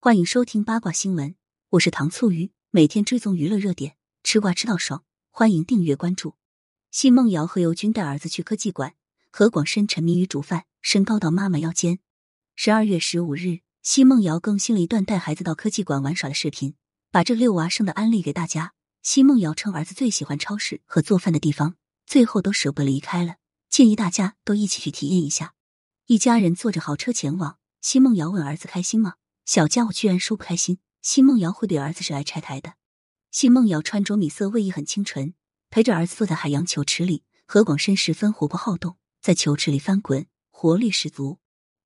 欢迎收听八卦新闻，我是糖醋鱼，每天追踪娱乐热点，吃瓜吃到爽，欢迎订阅关注。奚梦瑶和尤军带儿子去科技馆，何广深沉迷于煮饭，身高到妈妈腰间。十二月十五日，奚梦瑶更新了一段带孩子到科技馆玩耍的视频，把这遛娃生的安利给大家。奚梦瑶称儿子最喜欢超市和做饭的地方，最后都舍不得离开了，建议大家都一起去体验一下。一家人坐着豪车前往，奚梦瑶问儿子开心吗？小家伙居然说不开心，奚梦瑶会对儿子是来拆台的。奚梦瑶穿着米色卫衣，很清纯，陪着儿子坐在海洋球池里。何广深十分活泼好动，在球池里翻滚，活力十足。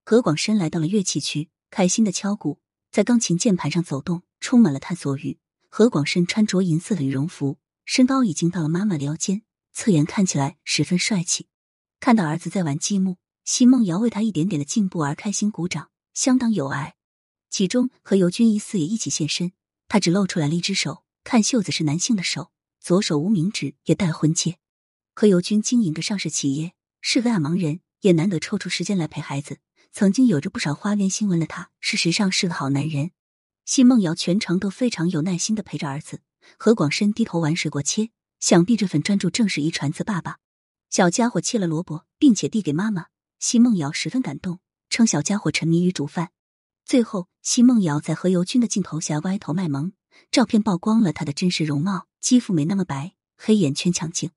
何广深来到了乐器区，开心的敲鼓，在钢琴键盘上走动，充满了探索欲。何广深穿着银色的羽绒服，身高已经到了妈妈的腰间，侧颜看起来十分帅气。看到儿子在玩积木，奚梦瑶为他一点点的进步而开心鼓掌，相当有爱。其中，何猷君疑似也一起现身，他只露出来了一只手，看袖子是男性的手，左手无名指也戴婚戒。何猷君经营着上市企业，是个爱盲人，也难得抽出时间来陪孩子。曾经有着不少花边新闻的他，事实上是个好男人。奚梦瑶全程都非常有耐心的陪着儿子。何广深低头玩水果切，想必这份专注正是遗传自爸爸。小家伙切了萝卜，并且递给妈妈。奚梦瑶十分感动，称小家伙沉迷于煮饭。最后，奚梦瑶在何猷君的镜头下歪头卖萌，照片曝光了她的真实容貌，肌肤没那么白，黑眼圈强劲。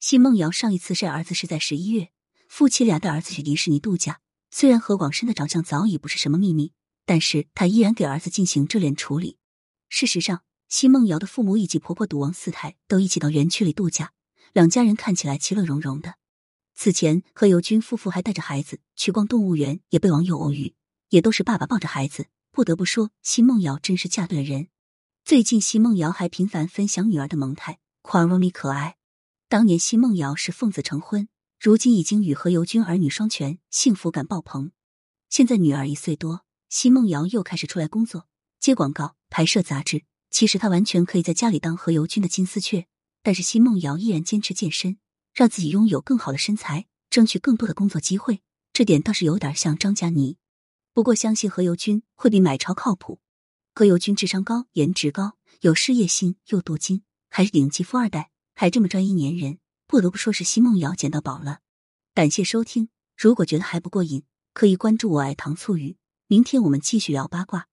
奚梦瑶上一次晒儿子是在十一月，夫妻俩带儿子去迪士尼度假。虽然何广深的长相早已不是什么秘密，但是他依然给儿子进行遮脸处理。事实上，奚梦瑶的父母以及婆婆赌王四太都一起到园区里度假，两家人看起来其乐融融的。此前，何猷君夫妇还带着孩子去逛动物园，也被网友偶遇。也都是爸爸抱着孩子，不得不说，奚梦瑶真是嫁对了人。最近，奚梦瑶还频繁分享女儿的萌态，夸若米可爱。当年奚梦瑶是奉子成婚，如今已经与何猷君儿女双全，幸福感爆棚。现在女儿一岁多，奚梦瑶又开始出来工作，接广告、拍摄杂志。其实她完全可以在家里当何猷君的金丝雀，但是奚梦瑶依然坚持健身，让自己拥有更好的身材，争取更多的工作机会。这点倒是有点像张嘉倪。不过，相信何猷君会比买超靠谱。何猷君智商高，颜值高，有事业心，又多金，还是顶级富二代，还这么专一粘人，不得不说是奚梦瑶捡到宝了。感谢收听，如果觉得还不过瘾，可以关注我爱糖醋鱼。明天我们继续聊八卦。